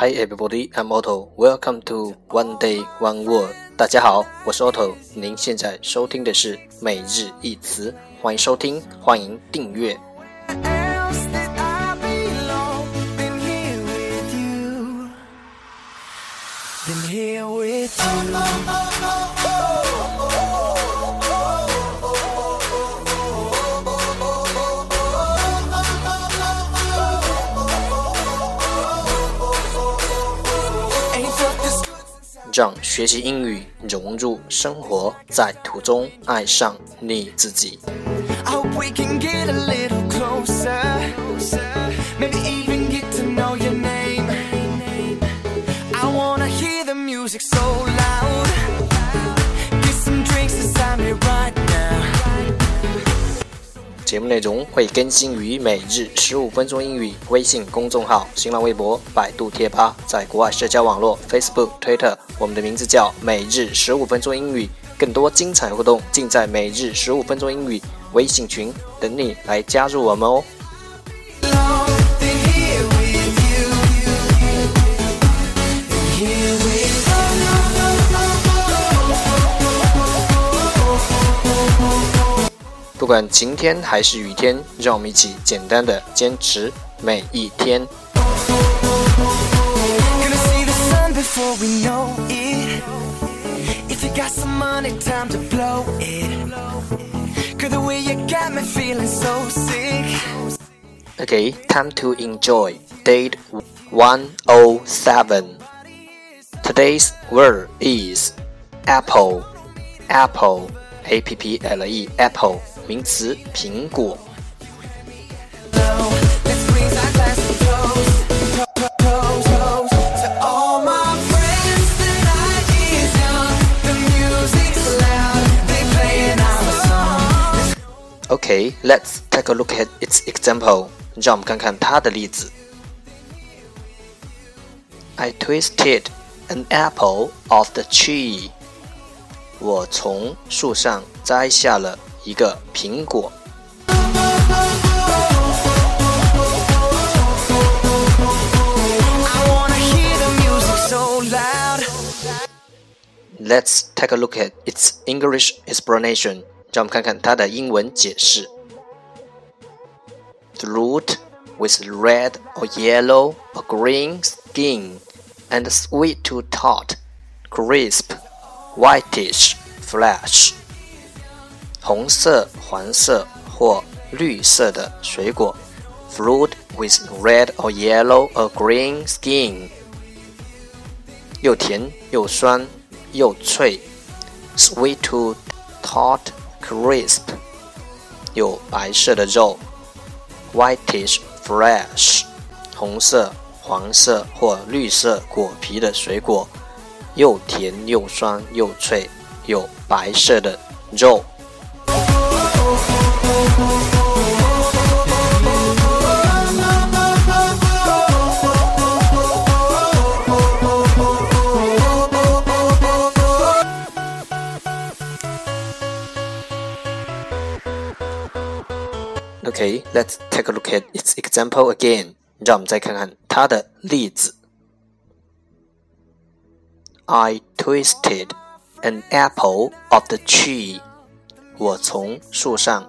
Hi everybody, I'm Otto. Welcome to One Day One Word. 大家好，我是 Otto。您现在收听的是每日一词，欢迎收听，欢迎订阅。让学习英语融入生活，在途中爱上你自己。节目内容会更新于每日十五分钟英语微信公众号、新浪微博、百度贴吧，在国外社交网络 Facebook、Twitter，我们的名字叫每日十五分钟英语。更多精彩活动尽在每日十五分钟英语微信群，等你来加入我们哦。管晴天还是雨天，让我们一起简单的坚持每一天。Okay, time to enjoy. Date 107. Today's word is apple. Apple. A P P L E. Apple. 名词苹果。Okay, let's take a look at its example. 让我们看看它的例子。I twisted an apple off the tree. 我从树上摘下了 一个苹果。Let's take a look at its English explanation. 让我们看看它的英文解释。Fruit with red or yellow or green skin and sweet to tart, crisp, whitish flesh. 红色、黄色或绿色的水果，fruit with red or yellow or green skin，又甜又酸又脆，sweet to tart crisp，有白色的肉，whiteish flesh，红色、黄色或绿色果皮的水果，又甜又酸又脆，有白色的肉。Okay, let's take a look at its example again. 让我们再看看它的例子。I twisted an apple off the tree. 我从树上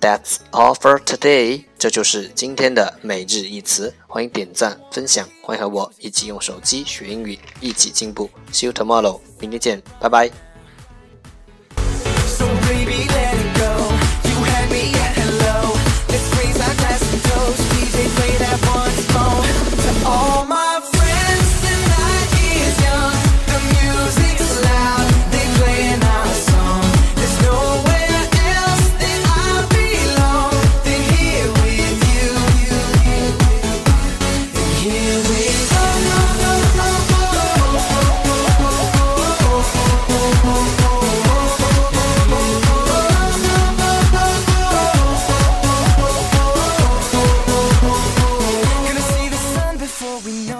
That's all for today。这就是今天的每日一词。欢迎点赞分享，欢迎和我一起用手机学英语，一起进步。See you tomorrow。明天见，拜拜。we know.